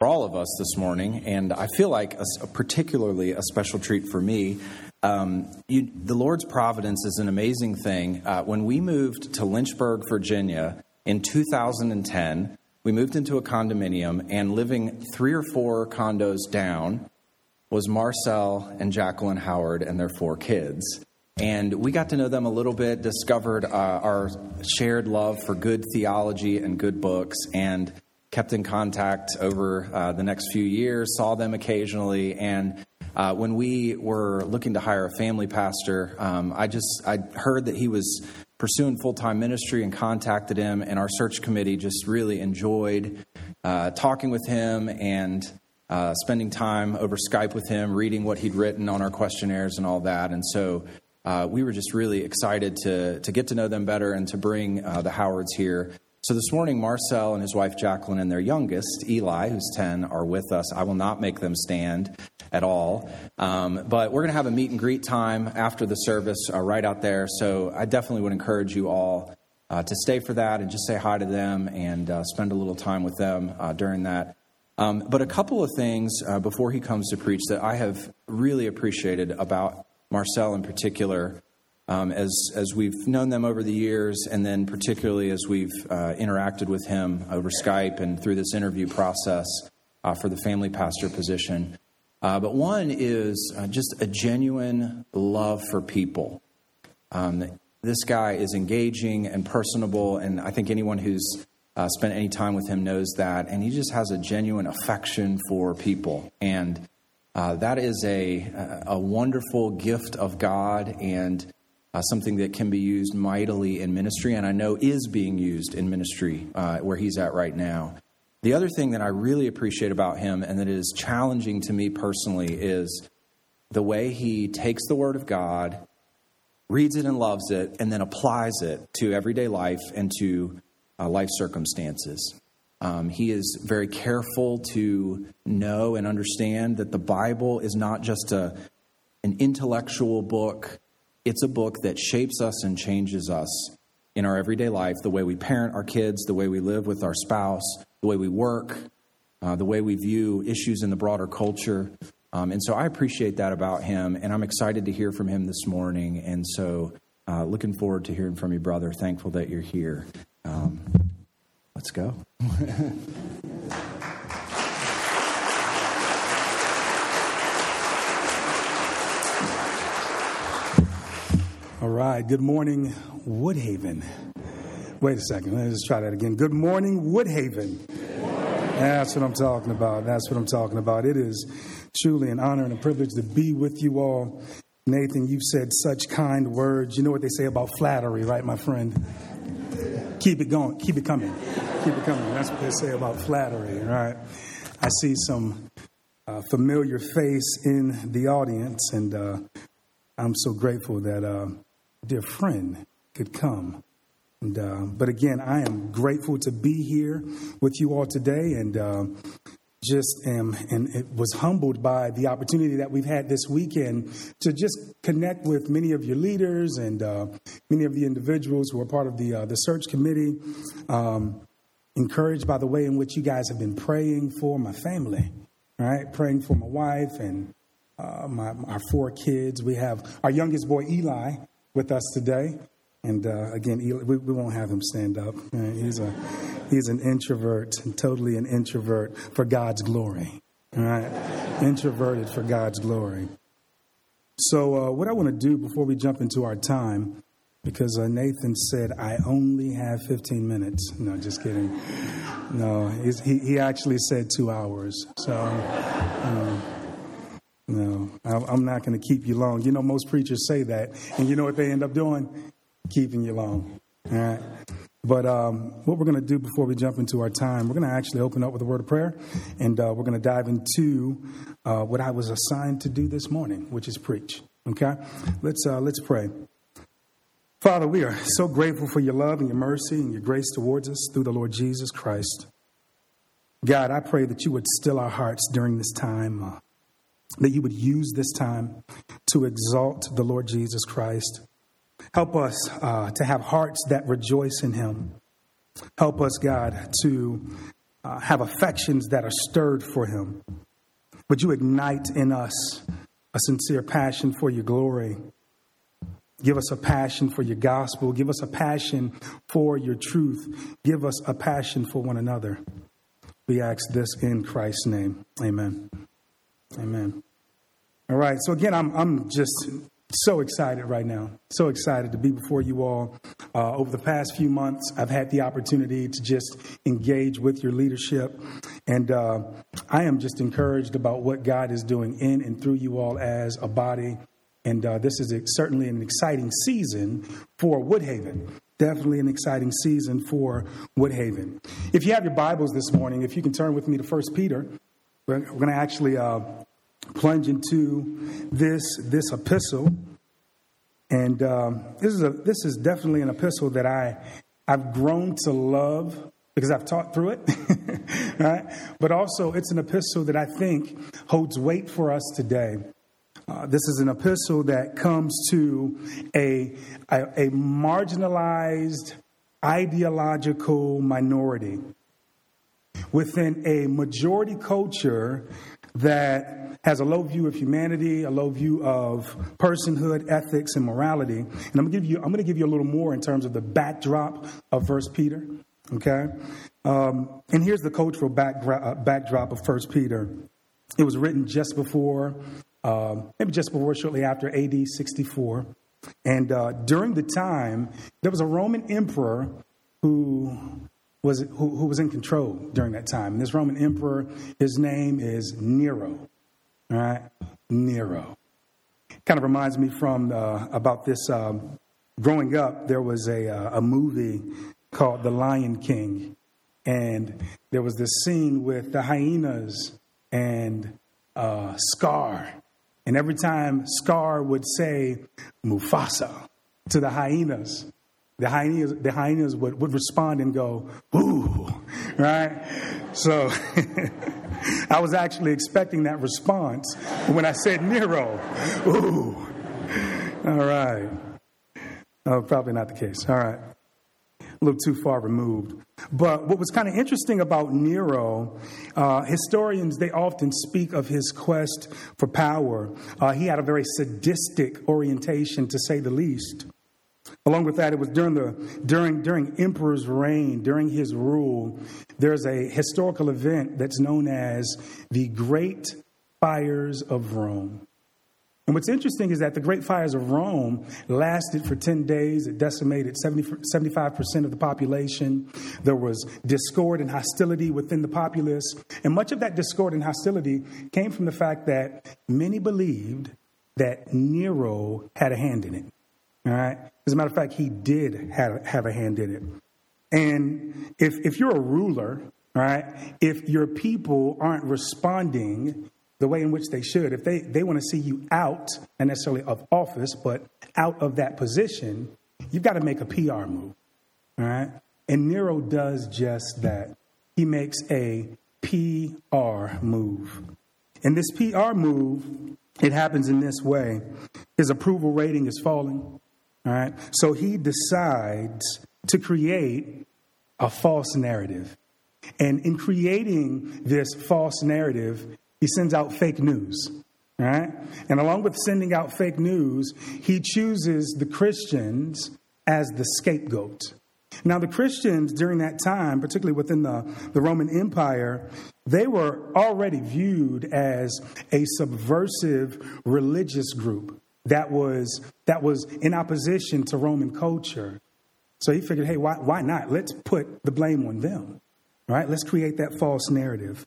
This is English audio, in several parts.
for all of us this morning, and I feel like a, a particularly a special treat for me. Um, you, the Lord's providence is an amazing thing. Uh, when we moved to Lynchburg, Virginia in 2010, we moved into a condominium, and living three or four condos down was Marcel and Jacqueline Howard and their four kids. And we got to know them a little bit, discovered uh, our shared love for good theology and good books, and kept in contact over uh, the next few years, saw them occasionally. And uh, when we were looking to hire a family pastor, um, I just I heard that he was pursuing full time ministry and contacted him. And our search committee just really enjoyed uh, talking with him and uh, spending time over Skype with him, reading what he'd written on our questionnaires and all that. And so uh, we were just really excited to, to get to know them better and to bring uh, the Howards here. So this morning, Marcel and his wife Jacqueline and their youngest, Eli, who's 10, are with us. I will not make them stand at all. Um, but we're going to have a meet and greet time after the service uh, right out there. So I definitely would encourage you all uh, to stay for that and just say hi to them and uh, spend a little time with them uh, during that. Um, but a couple of things uh, before he comes to preach that I have really appreciated about Marcel in particular, um, as, as we've known them over the years, and then particularly as we've uh, interacted with him over Skype and through this interview process uh, for the family pastor position. Uh, but one is uh, just a genuine love for people. Um, this guy is engaging and personable, and I think anyone who's uh, spent any time with him knows that. And he just has a genuine affection for people. And uh, that is a, a wonderful gift of God and uh, something that can be used mightily in ministry, and I know is being used in ministry uh, where he's at right now. The other thing that I really appreciate about him and that is challenging to me personally is the way he takes the Word of God, reads it and loves it, and then applies it to everyday life and to uh, life circumstances. Um, he is very careful to know and understand that the Bible is not just a, an intellectual book, it's a book that shapes us and changes us in our everyday life the way we parent our kids, the way we live with our spouse, the way we work, uh, the way we view issues in the broader culture. Um, and so I appreciate that about him, and I'm excited to hear from him this morning. And so, uh, looking forward to hearing from you, brother. Thankful that you're here. Um, Let's go. All right. Good morning, Woodhaven. Wait a second. Let's just try that again. Good morning, Woodhaven. That's what I'm talking about. That's what I'm talking about. It is truly an honor and a privilege to be with you all. Nathan, you've said such kind words. You know what they say about flattery, right, my friend? Keep it going. Keep it coming keep it coming. That's what they say about flattery, right? I see some uh, familiar face in the audience, and uh, I'm so grateful that uh, dear friend could come. And, uh, but again, I am grateful to be here with you all today, and uh, just am and it was humbled by the opportunity that we've had this weekend to just connect with many of your leaders and uh, many of the individuals who are part of the uh, the search committee. Um, encouraged by the way in which you guys have been praying for my family, right? Praying for my wife and uh, my, our four kids. We have our youngest boy, Eli, with us today. And uh, again, Eli, we, we, won't have him stand up. He's, a, he's an introvert, totally an introvert for God's glory. All right? Introverted for God's glory. So, uh, what I want to do before we jump into our time because uh, Nathan said, I only have 15 minutes. No, just kidding. No, he, he actually said two hours. So, um, no, I'm not going to keep you long. You know, most preachers say that. And you know what they end up doing? Keeping you long. All right. But um, what we're going to do before we jump into our time, we're going to actually open up with a word of prayer, and uh, we're going to dive into uh, what I was assigned to do this morning, which is preach. Okay, let's uh, let's pray. Father, we are so grateful for your love and your mercy and your grace towards us through the Lord Jesus Christ. God, I pray that you would still our hearts during this time, uh, that you would use this time to exalt the Lord Jesus Christ. Help us uh, to have hearts that rejoice in him. Help us, God, to uh, have affections that are stirred for Him. Would you ignite in us a sincere passion for your glory? Give us a passion for your gospel. Give us a passion for your truth. Give us a passion for one another. We ask this in Christ's name. Amen. Amen. All right. So again, I'm I'm just so excited right now. So excited to be before you all. Uh, over the past few months, I've had the opportunity to just engage with your leadership. And uh, I am just encouraged about what God is doing in and through you all as a body. And uh, this is certainly an exciting season for Woodhaven. Definitely an exciting season for Woodhaven. If you have your Bibles this morning, if you can turn with me to First Peter, we're, going to actually uh, plunge into this this epistle, and um, this is a this is definitely an epistle that I I've grown to love because I've taught through it, right? But also, it's an epistle that I think holds weight for us today. Uh, this is an epistle that comes to a, a, a marginalized ideological minority within a majority culture that has a low view of humanity, a low view of personhood, ethics, and morality. And I'm gonna give you, I'm gonna give you a little more in terms of the backdrop of First Peter. Okay, um, and here's the cultural backdrop, uh, backdrop of First Peter. It was written just before, uh, maybe just before, shortly after AD 64. And uh, during the time, there was a Roman emperor who was who, who, was in control during that time. And this Roman emperor, his name is Nero. All right, Nero. Kind of reminds me from uh, about this. Um, growing up, there was a uh, a movie called The Lion King, and there was this scene with the hyenas and uh, Scar, and every time Scar would say Mufasa to the hyenas, the hyenas, the hyenas would, would respond and go, ooh, right? So I was actually expecting that response when I said Nero, ooh. All right. Oh, probably not the case. All right. A little too far removed. But what was kind of interesting about Nero, uh, historians, they often speak of his quest for power. Uh, he had a very sadistic orientation, to say the least. Along with that, it was during the during during emperor's reign, during his rule, there's a historical event that's known as the Great Fires of Rome. And what's interesting is that the Great Fires of Rome lasted for 10 days. It decimated 70, 75% of the population. There was discord and hostility within the populace. And much of that discord and hostility came from the fact that many believed that Nero had a hand in it. All right? As a matter of fact, he did have, have a hand in it. And if, if you're a ruler, right, if your people aren't responding the way in which they should, if they, they want to see you out, not necessarily of office, but out of that position, you've got to make a PR move. All right? And Nero does just that. He makes a PR move. And this PR move, it happens in this way. His approval rating is falling. All right. So he decides to create a false narrative. And in creating this false narrative, he sends out fake news. All right. And along with sending out fake news, he chooses the Christians as the scapegoat. Now, the Christians during that time, particularly within the, the Roman Empire, they were already viewed as a subversive religious group that was that was in opposition to Roman culture. So he figured, hey, why, why not? Let's put the blame on them. Right? Let's create that false narrative.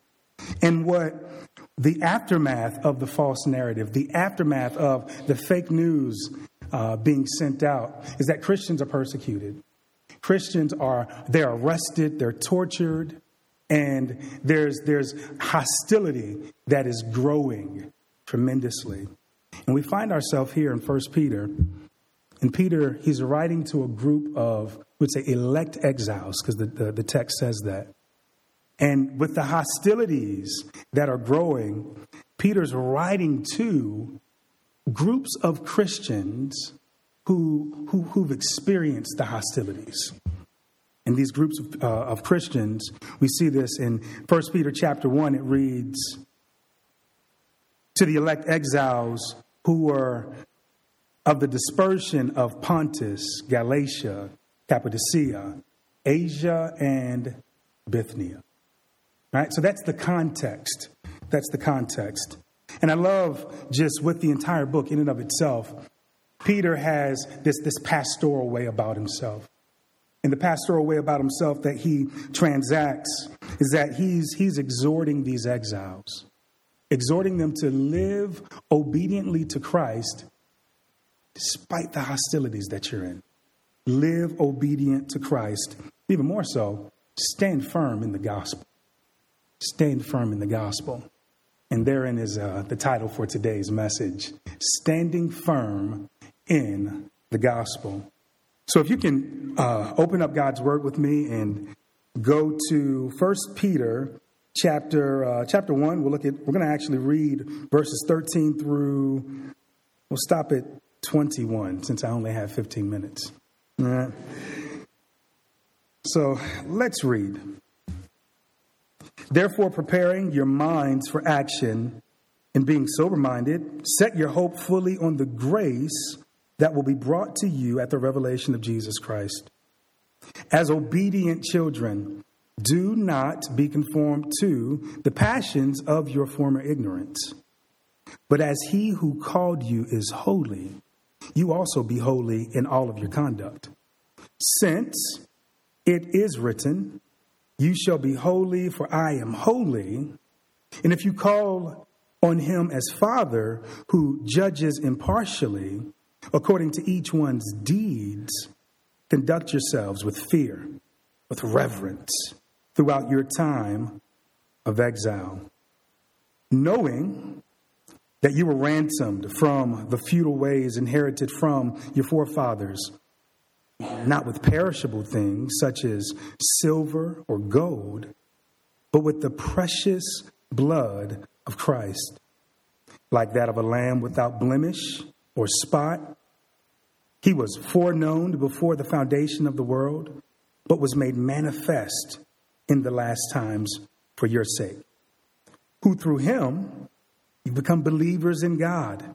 And what the aftermath of the false narrative, the aftermath of the fake news uh, being sent out, is that Christians are persecuted. Christians are they're arrested, they're tortured, and there's there's hostility that is growing tremendously. And we find ourselves here in First Peter. And Peter, he's writing to a group of, would say, elect exiles, because the, the, the text says that. And with the hostilities that are growing, Peter's writing to groups of Christians who, who, who've experienced the hostilities. And these groups of, uh, of Christians. We see this in 1 Peter chapter 1. It reads, To the elect exiles who were of the dispersion of Pontus, Galatia, Cappadocia, Asia, and Bithynia. Right? So that's the context. That's the context. And I love just with the entire book in and of itself, Peter has this, this pastoral way about himself. And the pastoral way about himself that he transacts is that he's, he's exhorting these exiles, exhorting them to live obediently to Christ despite the hostilities that you're in. Live obedient to Christ. Even more so, stand firm in the gospel. Stand firm in the gospel. And therein is uh, the title for today's message Standing Firm in the Gospel. So if you can uh, open up God's Word with me and go to 1 Peter chapter, uh, chapter 1. We'll look at, we're going to actually read verses 13 through, we'll stop at 21 since I only have 15 minutes. All right. So let's read. Therefore, preparing your minds for action and being sober minded, set your hope fully on the grace that will be brought to you at the revelation of Jesus Christ. As obedient children, do not be conformed to the passions of your former ignorance. But as he who called you is holy, you also be holy in all of your conduct. Since it is written, you shall be holy, for I am holy. And if you call on him as Father, who judges impartially according to each one's deeds, conduct yourselves with fear, with reverence throughout your time of exile, knowing that you were ransomed from the feudal ways inherited from your forefathers not with perishable things such as silver or gold, but with the precious blood of Christ, like that of a lamb without blemish or spot. He was foreknown before the foundation of the world, but was made manifest in the last times for your sake, who through him you become believers in God.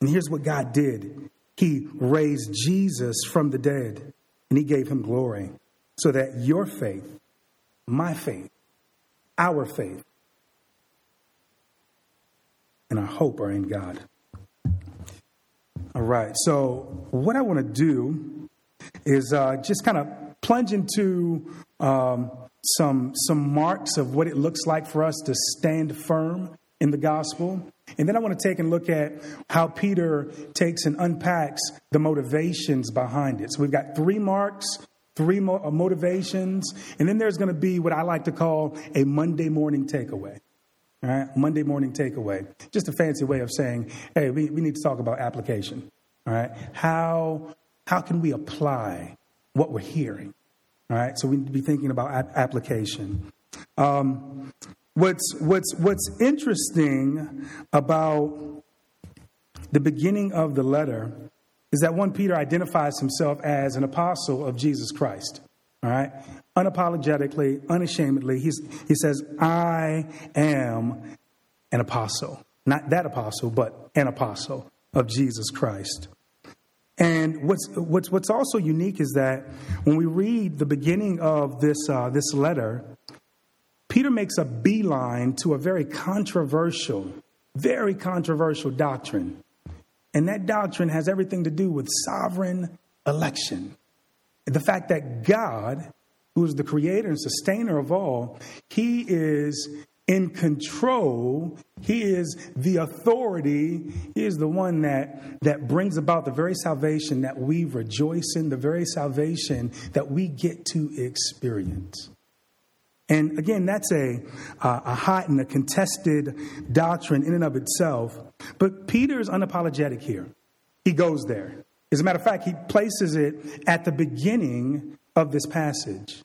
And here's what God did he raised Jesus from the dead and he gave him glory so that your faith, my faith, our faith, and our hope are in God. All right, so what I want to do is uh, just kind of plunge into um, some, some marks of what it looks like for us to stand firm in the gospel. And then I want to take and look at how Peter takes and unpacks the motivations behind it. So we've got three marks, three mo- uh, motivations, and then there's going to be what I like to call a Monday morning takeaway. All right, Monday morning takeaway. Just a fancy way of saying, hey, we, we need to talk about application. All right, how, how can we apply what we're hearing? All right, so we need to be thinking about application. Um, What's, what's, what's interesting about the beginning of the letter is that 1 Peter identifies himself as an apostle of Jesus Christ. All right? Unapologetically, unashamedly, he's, he says, I am an apostle. Not that apostle, but an apostle of Jesus Christ. And what's, what's, what's also unique is that when we read the beginning of this, uh, this letter, Peter makes a beeline to a very controversial, very controversial doctrine. And that doctrine has everything to do with sovereign election. The fact that God, who is the creator and sustainer of all, he is in control. He is the authority. He is the one that, that brings about the very salvation that we rejoice in, the very salvation that we get to experience. And again, that's a, uh, a hot and a contested doctrine in and of itself. But Peter is unapologetic here. He goes there. As a matter of fact, he places it at the beginning of this passage.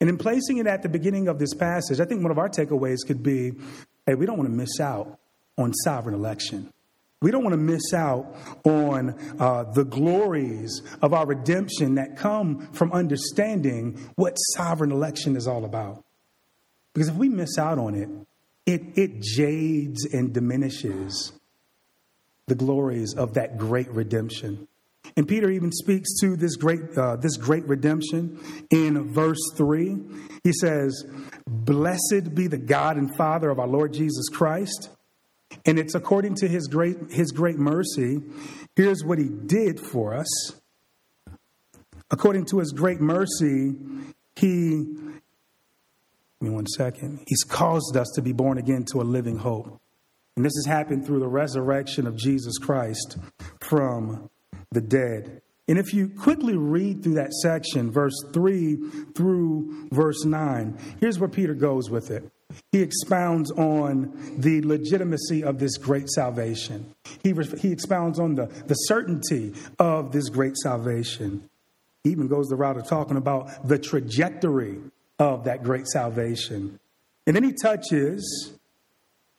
And in placing it at the beginning of this passage, I think one of our takeaways could be hey, we don't want to miss out on sovereign election. We don't want to miss out on uh, the glories of our redemption that come from understanding what sovereign election is all about. Because if we miss out on it, it, it jades and diminishes the glories of that great redemption. And Peter even speaks to this great, uh, this great redemption in verse 3. He says, Blessed be the God and Father of our Lord Jesus Christ and it's according to his great, his great mercy. Here's what he did for us. According to his great mercy, he, give me one second, he's caused us to be born again to a living hope. And this has happened through the resurrection of Jesus Christ from the dead. And if you quickly read through that section, verse 3 through verse 9, here's where Peter goes with it he expounds on the legitimacy of this great salvation. He, he expounds on the, the certainty of this great salvation. He even goes the route of talking about the trajectory of that great salvation. And then he touches,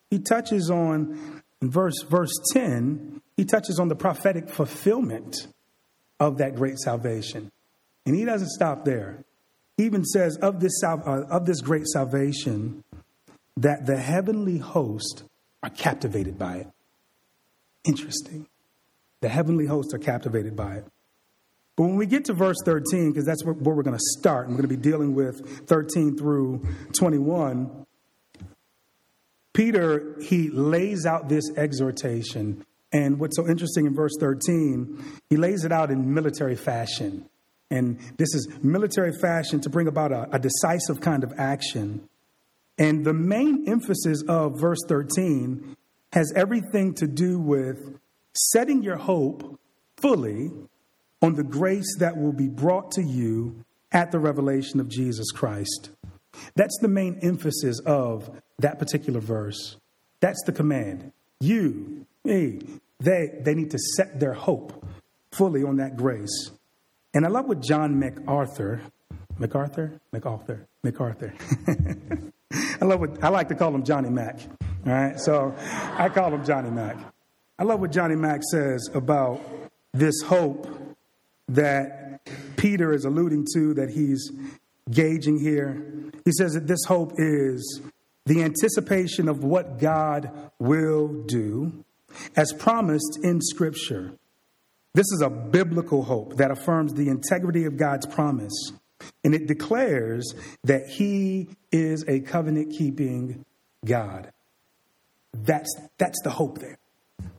he touches on in verse verse 10, he touches on the prophetic fulfillment of that great salvation. And he doesn't stop there. He even says of this, uh, of this great salvation, that the heavenly host are captivated by it. Interesting. The heavenly hosts are captivated by it. But when we get to verse 13, because that's where, where we're going to start, and we're going to be dealing with 13 through 21, Peter, he lays out this exhortation. And what's so interesting in verse 13, he lays it out in military fashion. And this is military fashion to bring about a, a decisive kind of action. And the main emphasis of verse 13 has everything to do with setting your hope fully on the grace that will be brought to you at the revelation of Jesus Christ. That's the main emphasis of that particular verse. That's the command. You, me, they, they need to set their hope fully on that grace. And I love what John MacArthur, MacArthur, MacArthur, MacArthur. I love what I like to call him Johnny Mac. All right, so I call him Johnny Mac. I love what Johnny Mac says about this hope that Peter is alluding to, that he's gauging here. He says that this hope is the anticipation of what God will do as promised in Scripture. This is a biblical hope that affirms the integrity of God's promise and it declares that he is a covenant keeping God. That's, that's the hope there.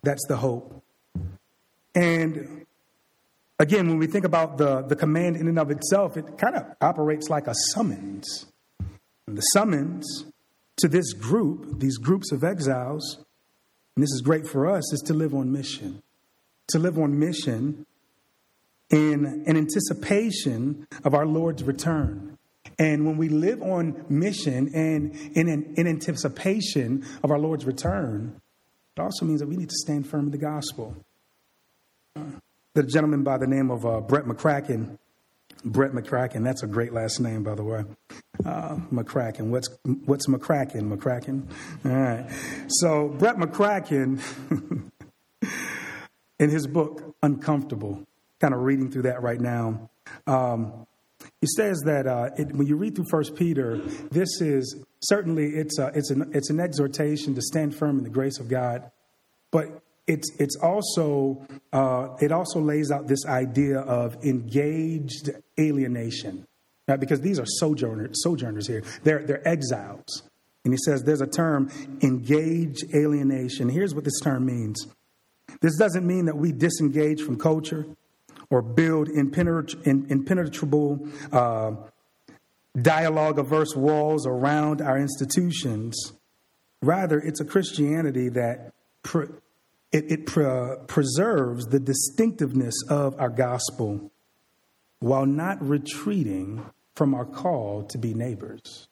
That's the hope. And again, when we think about the, the command in and of itself, it kind of operates like a summons. And the summons to this group, these groups of exiles, and this is great for us, is to live on mission. To live on mission in an anticipation of our Lord's return. And when we live on mission and in, in anticipation of our Lord's return, it also means that we need to stand firm in the gospel. The gentleman by the name of uh, Brett McCracken, Brett McCracken, that's a great last name, by the way. Uh, McCracken. What's, what's McCracken? McCracken? All right. So, Brett McCracken, in his book, Uncomfortable, kind of reading through that right now. Um, he says that uh, it, when you read through First Peter, this is certainly it's a, it's an it's an exhortation to stand firm in the grace of God, but it's it's also uh, it also lays out this idea of engaged alienation, right? Because these are sojourners sojourners here. They're they're exiles, and he says there's a term engaged alienation. Here's what this term means. This doesn't mean that we disengage from culture or build impenetrable uh, dialogue averse walls around our institutions. Rather, it's a Christianity that it, it pre- preserves the distinctiveness of our gospel while not retreating from our call to be neighbors.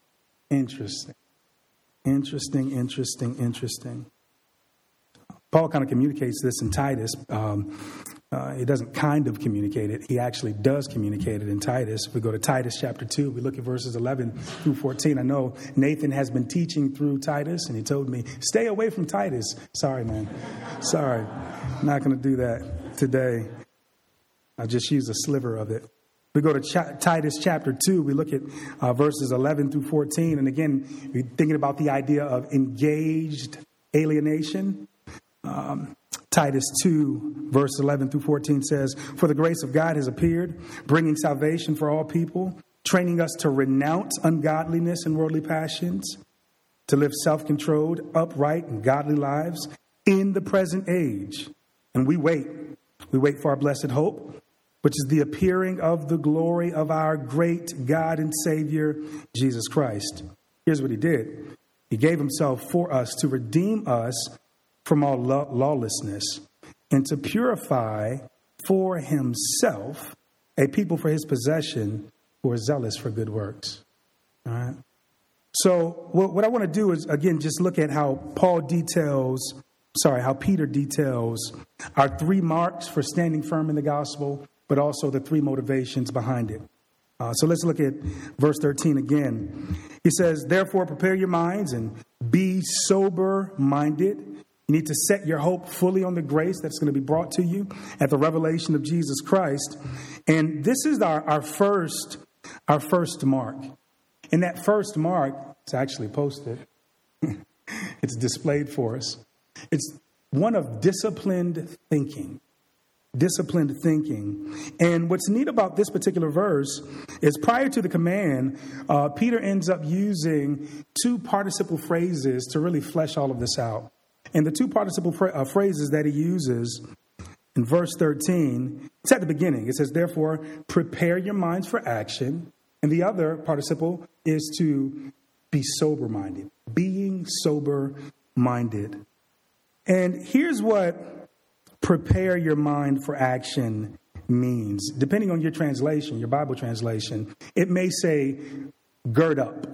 Interesting. Interesting, interesting, interesting. Paul kind of communicates this in Titus. Um, Uh, doesn't kind of communicate it. He actually does communicate it in Titus. If we go to Titus chapter 2, we look at verses 11 through 14. I know Nathan has been teaching through Titus, and he told me, stay away from Titus. Sorry, man. Sorry. Not going to do that today. I just used a sliver of it. We go to Ch- Titus chapter 2, we look at uh, verses 11 through 14. And again, we're thinking about the idea of engaged alienation. Um, Titus 2, verse 11 through 14 says, For the grace of God has appeared, bringing salvation for all people, training us to renounce ungodliness and worldly passions, to live self controlled, upright, and godly lives in the present age. And we wait. We wait for our blessed hope, which is the appearing of the glory of our great God and Savior, Jesus Christ. Here's what he did He gave himself for us to redeem us from all lawlessness and to purify for himself a people for his possession who are zealous for good works. All right. So, what I want to do is, again, just look at how Paul details, sorry, how Peter details our three marks for standing firm in the gospel, but also the three motivations behind it. Uh, so let's look at verse 13 again. He says, Therefore, prepare your minds and be sober minded. You need to set your hope fully on the grace that's going to be brought to you at the revelation of Jesus Christ. And this is our, our first our first mark. And that first mark, it's actually posted. it's displayed for us. It's one of disciplined thinking. Disciplined thinking. And what's neat about this particular verse is prior to the command, uh, Peter ends up using two participle phrases to really flesh all of this out. And the two participle fra- uh, phrases that he uses in verse 13, it's at the beginning. It says, Therefore, prepare your minds for action. And the other participle is to be sober minded, being sober minded. And here's what prepare your mind for action means. Depending on your translation, your Bible translation, it may say gird up,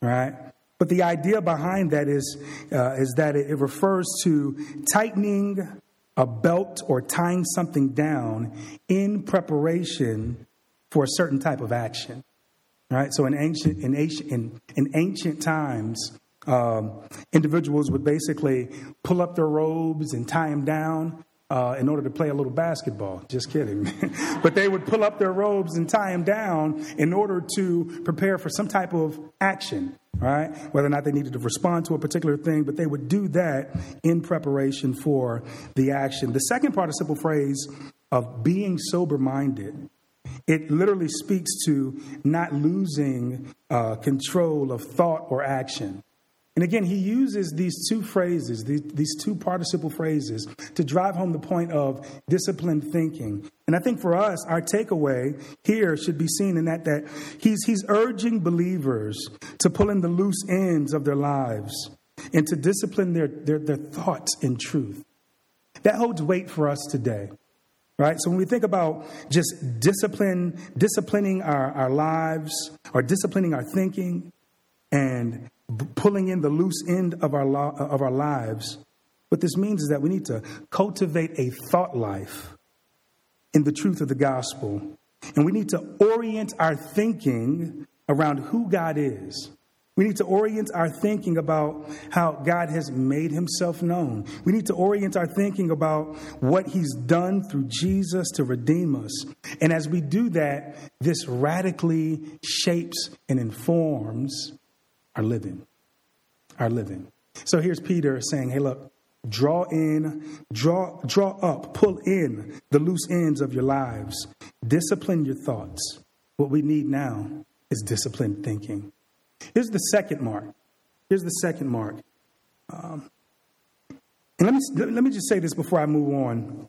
right? But the idea behind that is, uh, is that it, refers to tightening a belt or tying something down in preparation for a certain type of action. Right? So in ancient, in ancient, in, in ancient times, um, individuals would basically pull up their robes and tie them down uh, in order to play a little basketball. Just kidding. but they would pull up their robes and tie them down in order to prepare for some type of action, right? Whether or not they needed to respond to a particular thing, but they would do that in preparation for the action. The second participle phrase of being sober minded. It literally speaks to not losing uh, control of thought or action. And again, he uses these two phrases, these two participle phrases, to drive home the point of disciplined thinking. And I think for us, our takeaway here should be seen in that, that he's, he's urging believers to pull in the loose ends of their lives and to discipline their, their, their thoughts in truth. That holds weight for us today. Right? So when we think about just discipline, disciplining our, our lives or disciplining our thinking and pulling in the loose end of our, lo- uh, of our lives. What this means is that we need to cultivate a thought life in the truth of the gospel. And we need to orient our thinking around who God is. We need to orient our thinking about how God has made himself known. We need to orient our thinking about what he's done through Jesus to redeem us. And as we do that, this radically shapes and informs our living. Our living. So here's Peter saying, hey, look, draw in, draw, draw up, pull in the loose ends of your lives. Discipline your thoughts. What we need now is disciplined thinking. Here's the second mark. Here's the second mark. Um, and let me, let me just say this before I move on.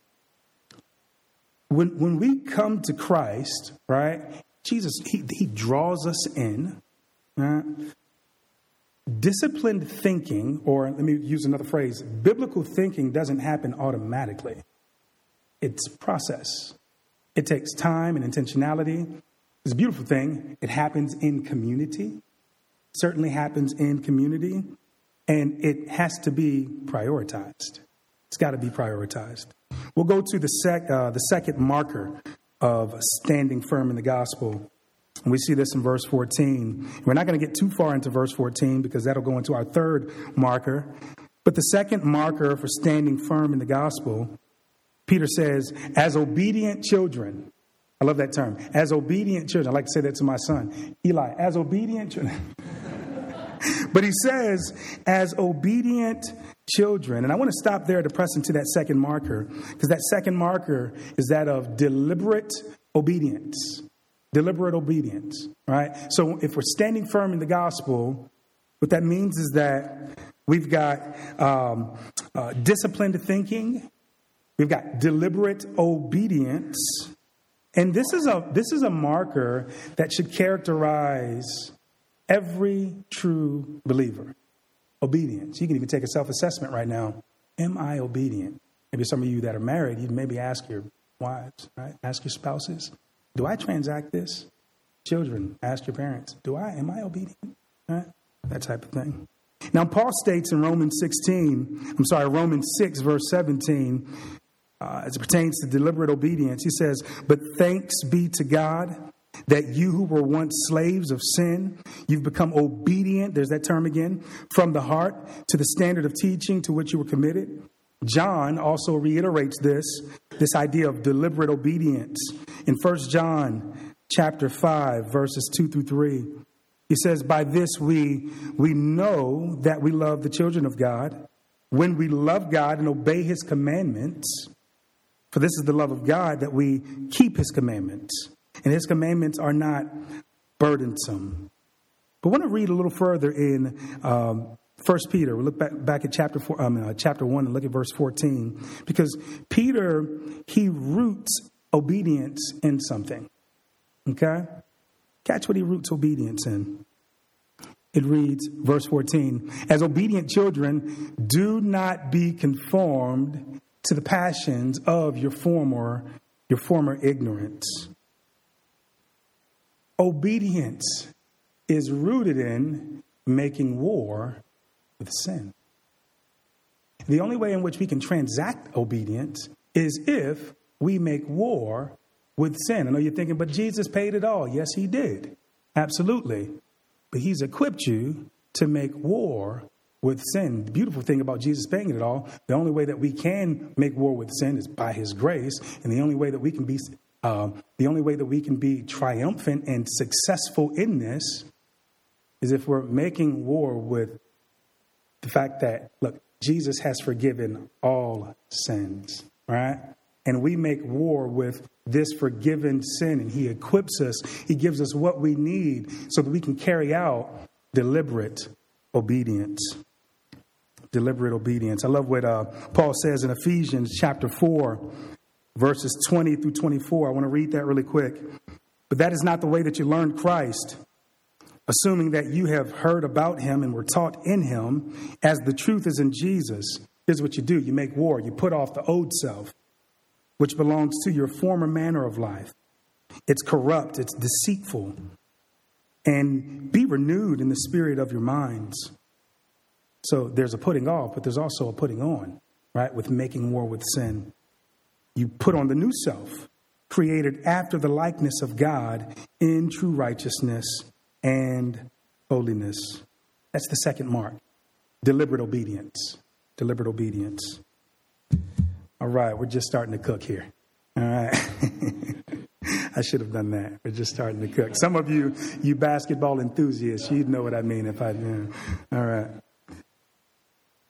When, when we come to Christ, right, Jesus, he, he draws us in. Right? Disciplined thinking, or let me use another phrase, biblical thinking doesn't happen automatically. It's process. It takes time and intentionality. It's a beautiful thing. It happens in community. Certainly happens in community. And it has to be prioritized. It's got to be prioritized. We'll go to the, sec, uh, the second marker of standing firm in the gospel. We see this in verse 14. We're not going to get too far into verse 14 because that'll go into our third marker. But the second marker for standing firm in the gospel, Peter says, as obedient children. I love that term. As obedient children. I like to say that to my son, Eli, as obedient children. but he says, as obedient children. And I want to stop there to press into that second marker, because that second marker is that of deliberate obedience. Deliberate obedience, right? So if we're standing firm in the gospel, what that means is that we've got um, uh, disciplined thinking, we've got deliberate obedience, and this is a this is a marker that should characterize every true believer obedience. You can even take a self assessment right now. Am I obedient? Maybe some of you that are married, you maybe ask your wives, right? Ask your spouses, do I transact this? Children, ask your parents, do I, am I obedient? Right? That type of thing. Now, Paul states in Romans 16, I'm sorry, Romans 6, verse 17, uh, as it pertains to deliberate obedience, he says, But thanks be to God that you who were once slaves of sin, you've become obedient, there's that term again, from the heart to the standard of teaching to which you were committed. John also reiterates this, this idea of deliberate obedience in 1 John chapter 5, verses 2 through 3. He says, By this we we know that we love the children of God, when we love God and obey his commandments. For this is the love of God that we keep his commandments and his commandments are not burdensome. But I want to read a little further in um, 1 Peter. We look back, back at chapter, four, um, uh, chapter 1 and look at verse 14. Because Peter, he roots obedience in something. Okay? Catch what he roots obedience in. It reads, verse 14, as obedient children, do not be conformed to the passions of your former, your former ignorance. Obedience is rooted in making war with sin. The only way in which we can transact obedience is if we make war with sin. I know you're thinking, but Jesus paid it all. Yes, he did. Absolutely. But he's equipped you to make war with sin. The beautiful thing about Jesus paying it all, the only way that we can make war with sin is by his grace. And the only way that we can be um, the only way that we can be triumphant and successful in this is if we're making war with the fact that, look, Jesus has forgiven all sins, right? And we make war with this forgiven sin, and He equips us, He gives us what we need so that we can carry out deliberate obedience. Deliberate obedience. I love what uh, Paul says in Ephesians chapter 4 verses 20 through 24. I want to read that really quick. But that is not the way that you learned Christ, assuming that you have heard about him and were taught in him, as the truth is in Jesus. Here's what you do you make war, you put off the old self, which belongs to your former manner of life. It's corrupt, it's deceitful. And be renewed in the spirit of your minds. So there's a putting off, but there's also a putting on, right? With making war with sin. You put on the new self, created after the likeness of God in true righteousness and holiness. That's the second mark deliberate obedience. Deliberate obedience. All right, we're just starting to cook here. All right. I should have done that. We're just starting to cook. Some of you, you basketball enthusiasts, you'd know what I mean if I. Yeah. All right.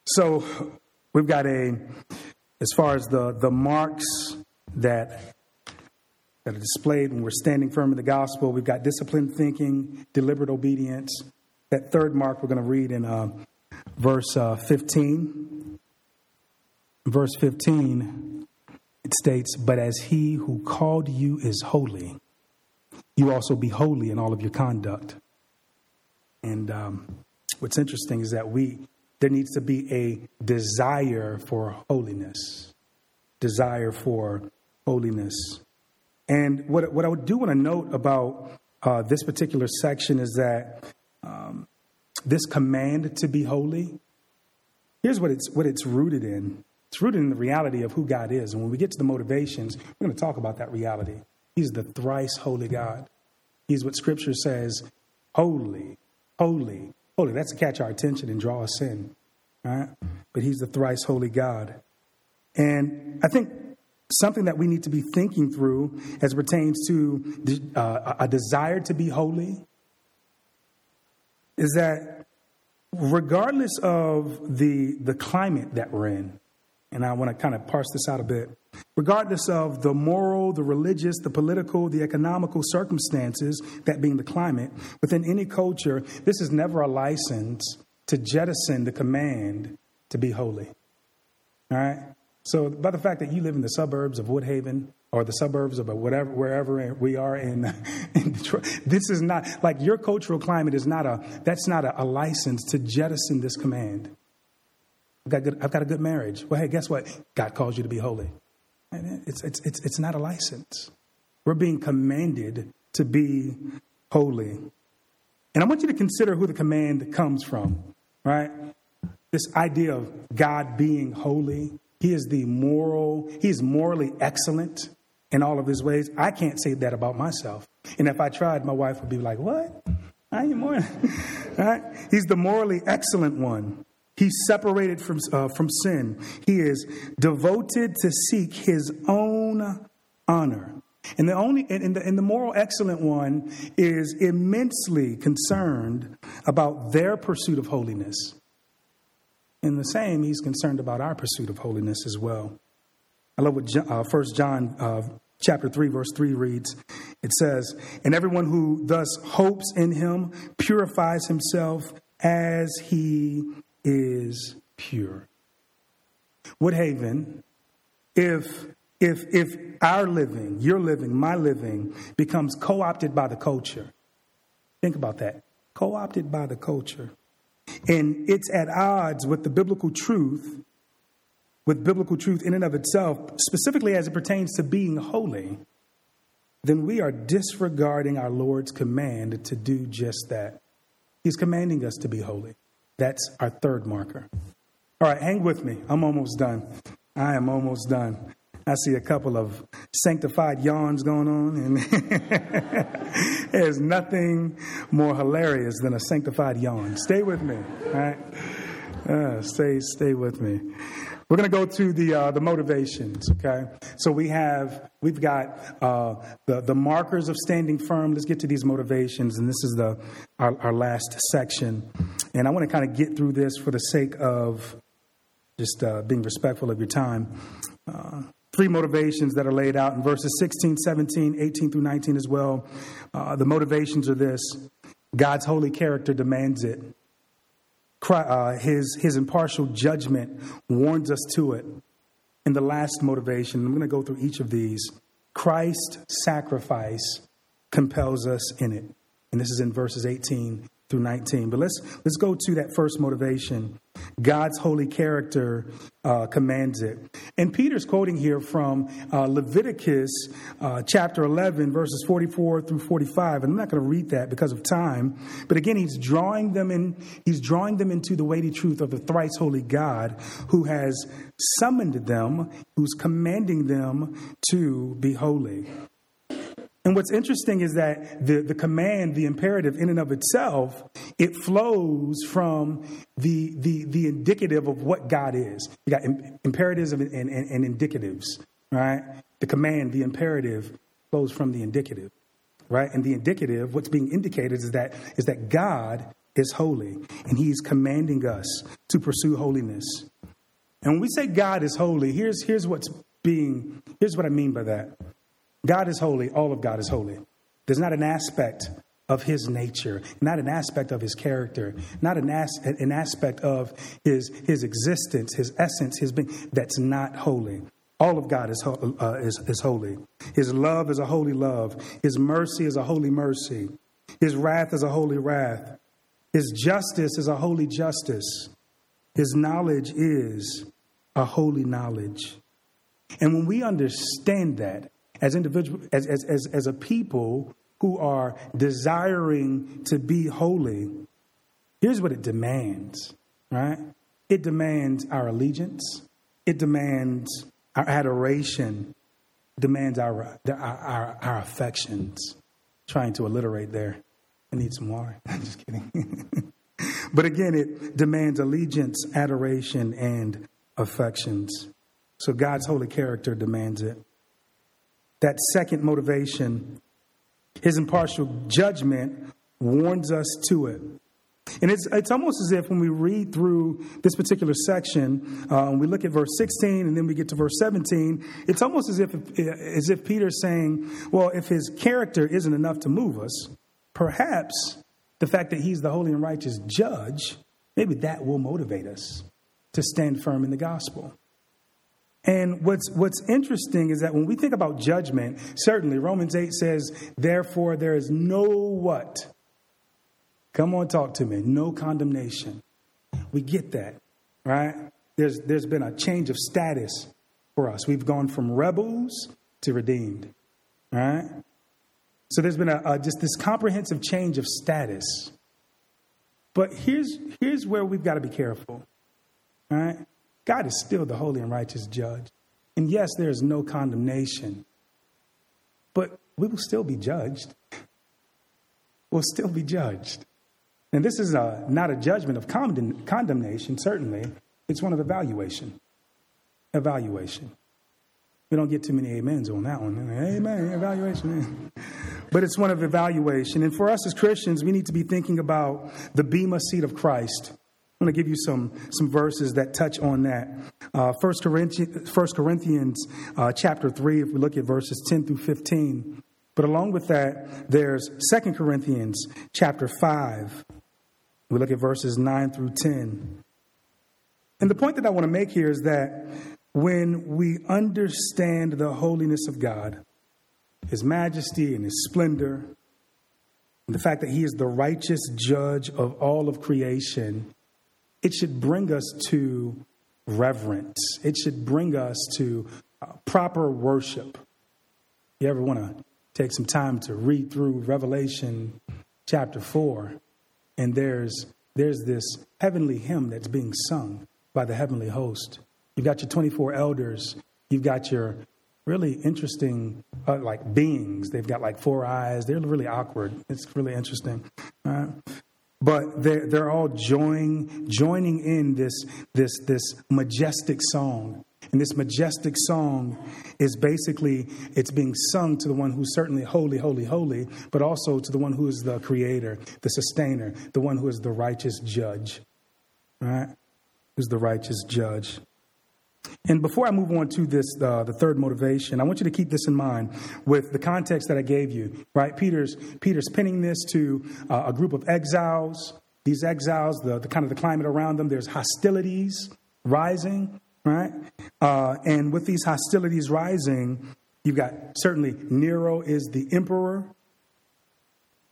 So we've got a as far as the, the marks that, that are displayed when we're standing firm in the gospel, we've got disciplined thinking, deliberate obedience. That third mark we're going to read in uh, verse uh, 15. Verse 15, it states, But as he who called you is holy, you also be holy in all of your conduct. And um, what's interesting is that we there needs to be a desire for holiness. Desire for holiness. And what, what I do want to note about uh, this particular section is that um, this command to be holy, here's what it's, what it's rooted in. It's rooted in the reality of who God is. And when we get to the motivations, we're going to talk about that reality. He's the thrice holy God. He's what Scripture says holy, holy, holy. That's to catch our attention and draw us in. Right? But He's the thrice holy God. And I think something that we need to be thinking through as pertains to uh, a desire to be holy is that regardless of the, the climate that we're in, and I want to kind of parse this out a bit, regardless of the moral, the religious, the political, the economical circumstances, that being the climate, within any culture, this is never a license to jettison the command to be holy. All right? So, by the fact that you live in the suburbs of Woodhaven or the suburbs of whatever, wherever we are in, in Detroit, this is not like your cultural climate is not a, that's not a, a license to jettison this command. I've got, good, I've got a good marriage. Well, hey, guess what? God calls you to be holy. It's, it's, it's, it's not a license. We're being commanded to be holy. And I want you to consider who the command comes from, right? This idea of God being holy he is the moral, he is morally excellent in all of his ways. I can't say that about myself. And if I tried, my wife would be like, What? I ain't more. right? He's the morally excellent one. He's separated from, uh, from sin. He is devoted to seek his own honor. And the only and the, and the moral excellent one is immensely concerned about their pursuit of holiness. In the same, he's concerned about our pursuit of holiness as well. I love what uh, 1 John uh, chapter 3 verse 3 reads. It says, "And everyone who thus hopes in him purifies himself as he is pure." Woodhaven, if if if our living, your living, my living becomes co-opted by the culture. Think about that. Co-opted by the culture and it's at odds with the biblical truth, with biblical truth in and of itself, specifically as it pertains to being holy, then we are disregarding our Lord's command to do just that. He's commanding us to be holy. That's our third marker. All right, hang with me. I'm almost done. I am almost done. I see a couple of sanctified yawns going on, and there's nothing more hilarious than a sanctified yawn. Stay with me, all right? Uh, stay, stay with me. We're going to go to the uh, the motivations. Okay, so we have we've got uh, the the markers of standing firm. Let's get to these motivations, and this is the our, our last section. And I want to kind of get through this for the sake of just uh, being respectful of your time. Uh, three motivations that are laid out in verses 16, 17, 18 through 19 as well. Uh, the motivations are this God's holy character demands it. Uh, his, his impartial judgment warns us to it. And the last motivation, I'm going to go through each of these. Christ's sacrifice compels us in it. And this is in verses 18 through 19. But let's let's go to that first motivation. God's holy character uh, commands it. And Peter's quoting here from uh, Leviticus uh, chapter 11, verses 44 through 45. And I'm not going to read that because of time. But again, he's drawing them in. He's drawing them into the weighty truth of the thrice holy God, who has summoned them, who's commanding them to be holy. And what's interesting is that the, the command, the imperative in and of itself, it flows from the, the, the indicative of what God is. You got imperatives and, and, and indicatives, right? The command, the imperative flows from the indicative, right? And the indicative, what's being indicated is that, is that God is holy and he's commanding us to pursue holiness. And when we say God is holy, here's, here's what's being, here's what I mean by that. God is holy. All of God is holy. There's not an aspect of his nature, not an aspect of his character, not an, as, an aspect of his, his existence, his essence, his being that's not holy. All of God is, uh, is, is holy. His love is a holy love. His mercy is a holy mercy. His wrath is a holy wrath. His justice is a holy justice. His knowledge is a holy knowledge. And when we understand that, as individual as, as, as, as a people who are desiring to be holy, here's what it demands, right? It demands our allegiance, it demands our adoration, demands our, our, our, our affections. Trying to alliterate there. I need some water. I'm just kidding. but again, it demands allegiance, adoration, and affections. So God's holy character demands it. That second motivation, his impartial judgment, warns us to it. And it's, it's almost as if when we read through this particular section, uh, we look at verse 16 and then we get to verse 17, it's almost as if, as if Peter's saying, well, if his character isn't enough to move us, perhaps the fact that he's the holy and righteous judge, maybe that will motivate us to stand firm in the gospel. And what's, what's interesting is that when we think about judgment, certainly Romans 8 says, therefore there is no what? Come on, talk to me. No condemnation. We get that, right? There's, there's been a change of status for us. We've gone from rebels to redeemed, right? So there's been a, a, just this comprehensive change of status. But here's, here's where we've got to be careful, right? God is still the holy and righteous judge. And yes, there is no condemnation, but we will still be judged. We'll still be judged. And this is a, not a judgment of condemn, condemnation, certainly. It's one of evaluation. Evaluation. We don't get too many amens on that one. Amen. Evaluation. But it's one of evaluation. And for us as Christians, we need to be thinking about the Bema seat of Christ. I'm going to give you some, some verses that touch on that. Uh, 1 Corinthians, 1 Corinthians uh, chapter 3, if we look at verses 10 through 15. But along with that, there's 2 Corinthians chapter 5, we look at verses 9 through 10. And the point that I want to make here is that when we understand the holiness of God, His majesty and His splendor, and the fact that He is the righteous judge of all of creation, it should bring us to reverence. It should bring us to uh, proper worship. You ever want to take some time to read through Revelation chapter 4? and there's there's this heavenly hymn that's being sung by the heavenly host. You've got your 24 elders. You've got your really interesting uh, like beings. They've got like four eyes. They're really awkward. It's really interesting. Uh, but they're, they're all joining, joining in this, this, this majestic song and this majestic song is basically it's being sung to the one who's certainly holy, holy, holy, but also to the one who is the creator, the sustainer, the one who is the righteous judge. Right? Who's the righteous judge. And before I move on to this, uh, the third motivation, I want you to keep this in mind with the context that I gave you. Right, Peter's Peter's pinning this to uh, a group of exiles. These exiles, the, the kind of the climate around them, there's hostilities rising right? Uh, and with these hostilities rising, you've got certainly Nero is the emperor.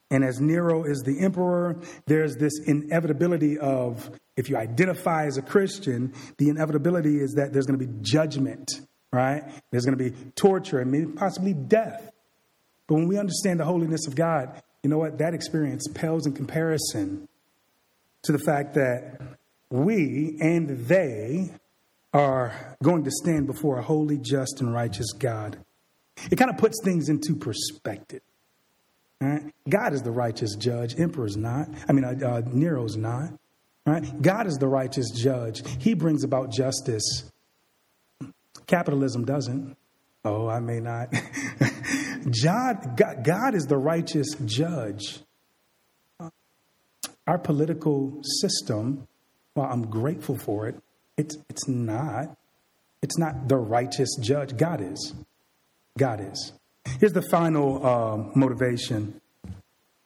And as Nero is the emperor, there's this inevitability of, if you identify as a Christian, the inevitability is that there's going to be judgment, right? There's going to be torture and maybe possibly death. But when we understand the holiness of God, you know what? That experience pales in comparison to the fact that we and they are going to stand before a holy, just, and righteous God. It kind of puts things into perspective. Right? God is the righteous judge. Emperor's not. I mean, uh, uh, Nero's not. Right? God is the righteous judge. He brings about justice. Capitalism doesn't. Oh, I may not. God, God, God is the righteous judge. Our political system, well, I'm grateful for it, it's, it's not. It's not the righteous judge. God is. God is. Here's the final uh, motivation.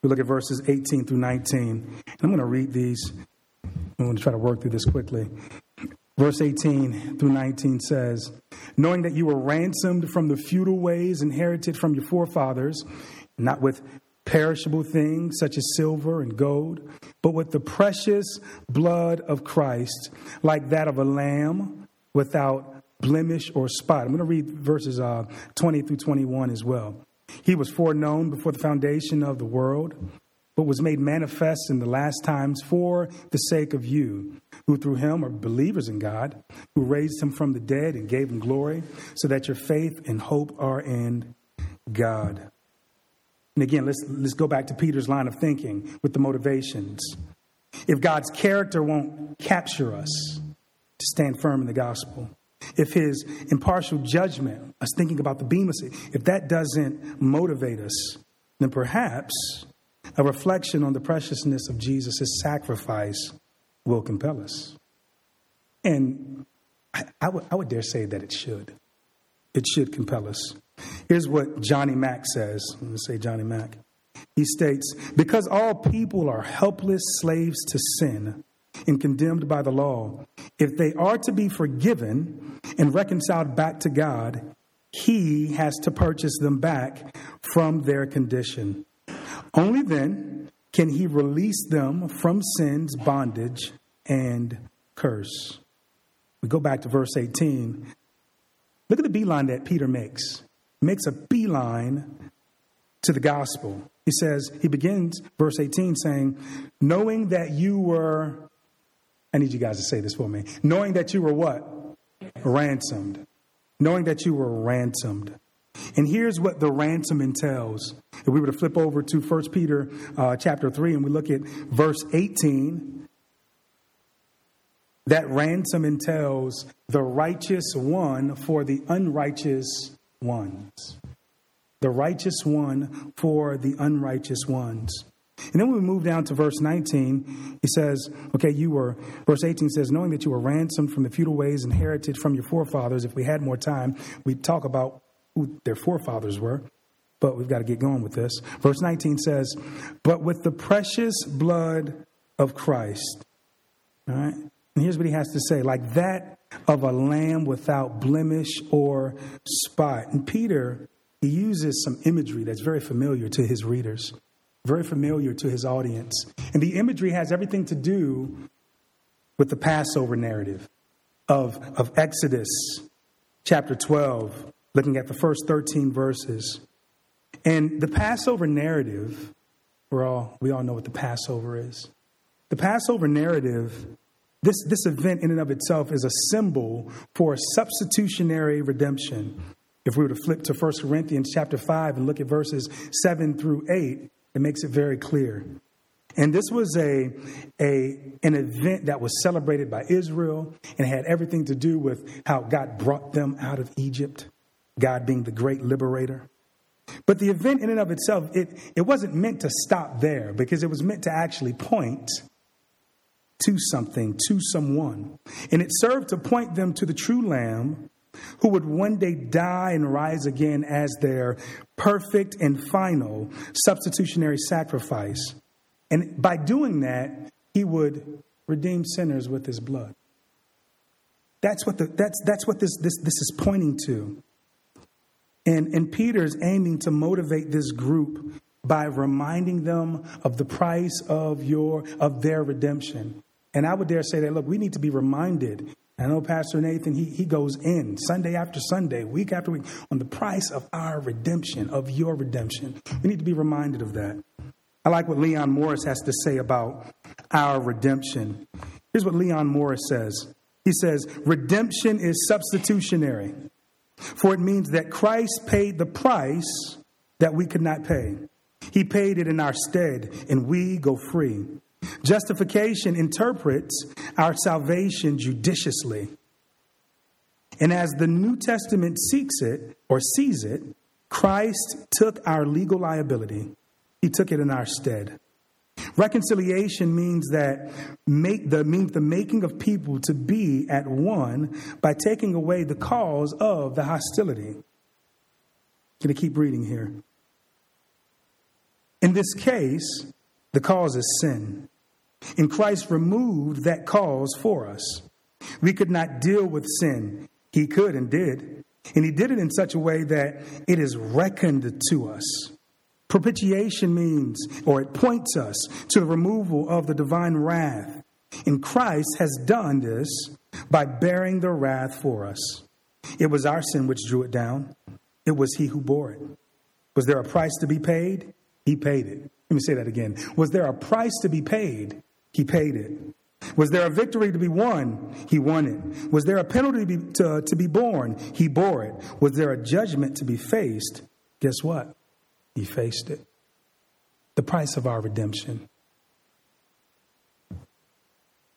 We look at verses 18 through 19. And I'm going to read these. I'm going to try to work through this quickly. Verse 18 through 19 says, Knowing that you were ransomed from the futile ways inherited from your forefathers, not with perishable things such as silver and gold, but with the precious blood of Christ, like that of a lamb without blemish or spot. I'm going to read verses uh, 20 through 21 as well. He was foreknown before the foundation of the world, but was made manifest in the last times for the sake of you, who through him are believers in God, who raised him from the dead and gave him glory, so that your faith and hope are in God. And again, let's, let's go back to Peter's line of thinking with the motivations. If God's character won't capture us to stand firm in the gospel, if his impartial judgment, us thinking about the Bema seat, if that doesn't motivate us, then perhaps a reflection on the preciousness of Jesus' sacrifice will compel us. And I, would, I would dare say that it should. It should compel us. Here's what Johnny Mack says. Let me say Johnny Mack. He states, Because all people are helpless slaves to sin and condemned by the law, if they are to be forgiven and reconciled back to God, He has to purchase them back from their condition. Only then can He release them from sin's bondage and curse. We go back to verse 18. Look at the beeline that Peter makes. He makes a beeline to the gospel. He says, he begins verse 18 saying, knowing that you were, I need you guys to say this for me, knowing that you were what? Ransomed. Knowing that you were ransomed. And here's what the ransom entails. If we were to flip over to 1 Peter uh, chapter 3 and we look at verse 18, that ransom entails the righteous one for the unrighteous ones. The righteous one for the unrighteous ones. And then when we move down to verse 19, he says, okay, you were, verse 18 says, knowing that you were ransomed from the futile ways inherited from your forefathers. If we had more time, we'd talk about who their forefathers were, but we've got to get going with this. Verse 19 says, but with the precious blood of Christ. All right? And here's what he has to say like that of a lamb without blemish or spot. And Peter, he uses some imagery that's very familiar to his readers, very familiar to his audience. And the imagery has everything to do with the Passover narrative of, of Exodus chapter 12, looking at the first 13 verses. And the Passover narrative, we're all, we all know what the Passover is. The Passover narrative this, this event, in and of itself, is a symbol for a substitutionary redemption. If we were to flip to 1 Corinthians chapter 5 and look at verses 7 through 8, it makes it very clear. And this was a, a, an event that was celebrated by Israel and had everything to do with how God brought them out of Egypt, God being the great liberator. But the event in and of itself, it, it wasn't meant to stop there because it was meant to actually point to something, to someone. And it served to point them to the true Lamb who would one day die and rise again as their perfect and final substitutionary sacrifice. And by doing that, he would redeem sinners with his blood. That's what, the, that's, that's what this, this, this is pointing to. And, and Peter is aiming to motivate this group by reminding them of the price of your of their redemption. And I would dare say that, look, we need to be reminded. I know Pastor Nathan, he, he goes in Sunday after Sunday, week after week, on the price of our redemption, of your redemption. We need to be reminded of that. I like what Leon Morris has to say about our redemption. Here's what Leon Morris says He says, Redemption is substitutionary, for it means that Christ paid the price that we could not pay. He paid it in our stead, and we go free. Justification interprets our salvation judiciously. And as the New Testament seeks it or sees it, Christ took our legal liability, he took it in our stead. Reconciliation means that make the means the making of people to be at one by taking away the cause of the hostility. Can I keep reading here? In this case, the cause is sin. And Christ removed that cause for us. We could not deal with sin. He could and did. And he did it in such a way that it is reckoned to us. Propitiation means, or it points us to the removal of the divine wrath. And Christ has done this by bearing the wrath for us. It was our sin which drew it down, it was he who bore it. Was there a price to be paid? He paid it. Let me say that again. Was there a price to be paid? He paid it. Was there a victory to be won? He won it. Was there a penalty to be, to, to be borne? He bore it. Was there a judgment to be faced? Guess what? He faced it. The price of our redemption.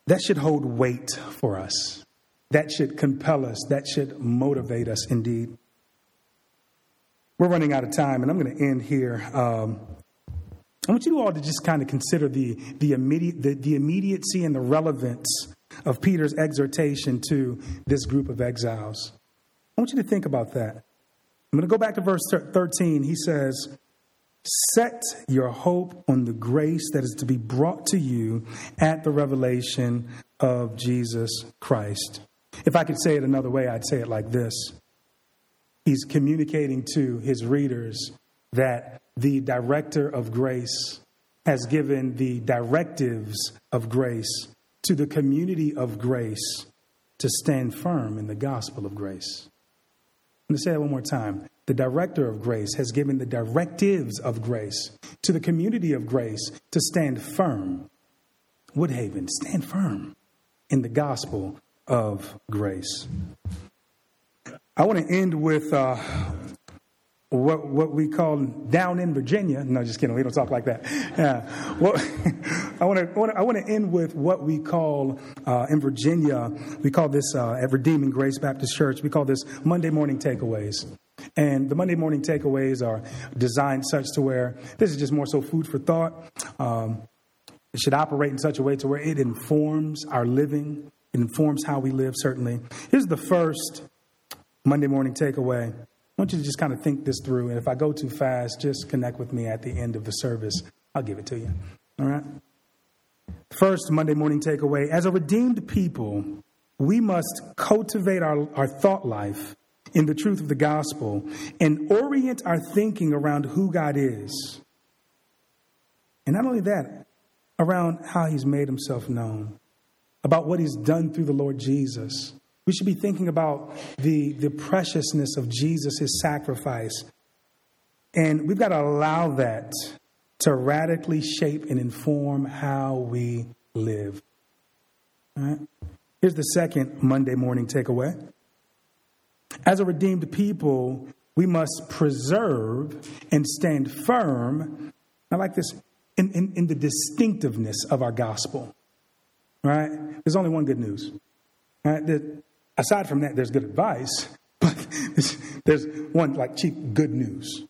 That should hold weight for us. That should compel us. That should motivate us indeed. We're running out of time, and I'm going to end here. Um, I want you all to just kind of consider the, the, immediate, the, the immediacy and the relevance of Peter's exhortation to this group of exiles. I want you to think about that. I'm going to go back to verse 13. He says, Set your hope on the grace that is to be brought to you at the revelation of Jesus Christ. If I could say it another way, I'd say it like this He's communicating to his readers that the director of grace has given the directives of grace to the community of grace to stand firm in the gospel of grace. I'm going to say that one more time. The director of grace has given the directives of grace to the community of grace to stand firm. Woodhaven, stand firm in the gospel of grace. I want to end with uh, what what we call down in Virginia. No, just kidding. We don't talk like that. Yeah. Well, I want to I want to end with what we call uh, in Virginia. We call this uh, at Redeeming Grace Baptist Church. We call this Monday morning takeaways. And the Monday morning takeaways are designed such to where this is just more so food for thought. Um, it should operate in such a way to where it informs our living. It informs how we live. Certainly. Here's the first Monday morning takeaway. I want you to just kind of think this through. And if I go too fast, just connect with me at the end of the service. I'll give it to you. All right? First, Monday morning takeaway. As a redeemed people, we must cultivate our, our thought life in the truth of the gospel and orient our thinking around who God is. And not only that, around how he's made himself known, about what he's done through the Lord Jesus we should be thinking about the, the preciousness of Jesus, his sacrifice. And we've got to allow that to radically shape and inform how we live. All right? Here's the second Monday morning takeaway. As a redeemed people, we must preserve and stand firm. I like this in, in, in the distinctiveness of our gospel. Right? There's only one good news. Right? The, aside from that, there's good advice, but there's one like cheap good news.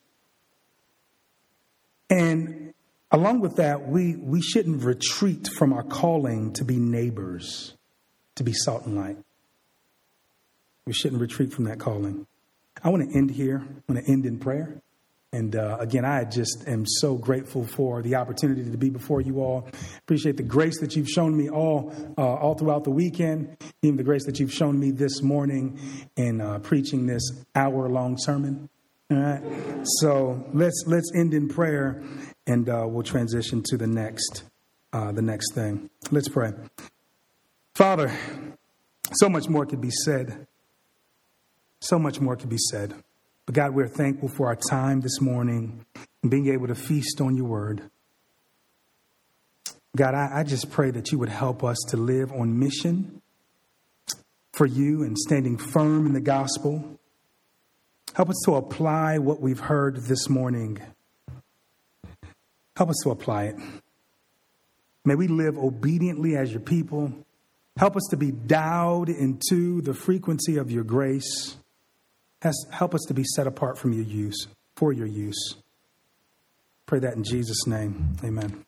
And along with that, we, we shouldn't retreat from our calling to be neighbors, to be salt and light. We shouldn't retreat from that calling. I want to end here. I want to end in prayer. And uh, again, I just am so grateful for the opportunity to be before you all. Appreciate the grace that you've shown me all uh, all throughout the weekend, even the grace that you've shown me this morning in uh, preaching this hour long sermon. All right, so let's let's end in prayer, and uh, we'll transition to the next uh, the next thing. Let's pray. Father, so much more could be said. So much more could be said. But God, we're thankful for our time this morning and being able to feast on your word. God, I, I just pray that you would help us to live on mission for you and standing firm in the gospel. Help us to apply what we've heard this morning. Help us to apply it. May we live obediently as your people. Help us to be dialed into the frequency of your grace. Help us to be set apart from your use, for your use. Pray that in Jesus' name. Amen.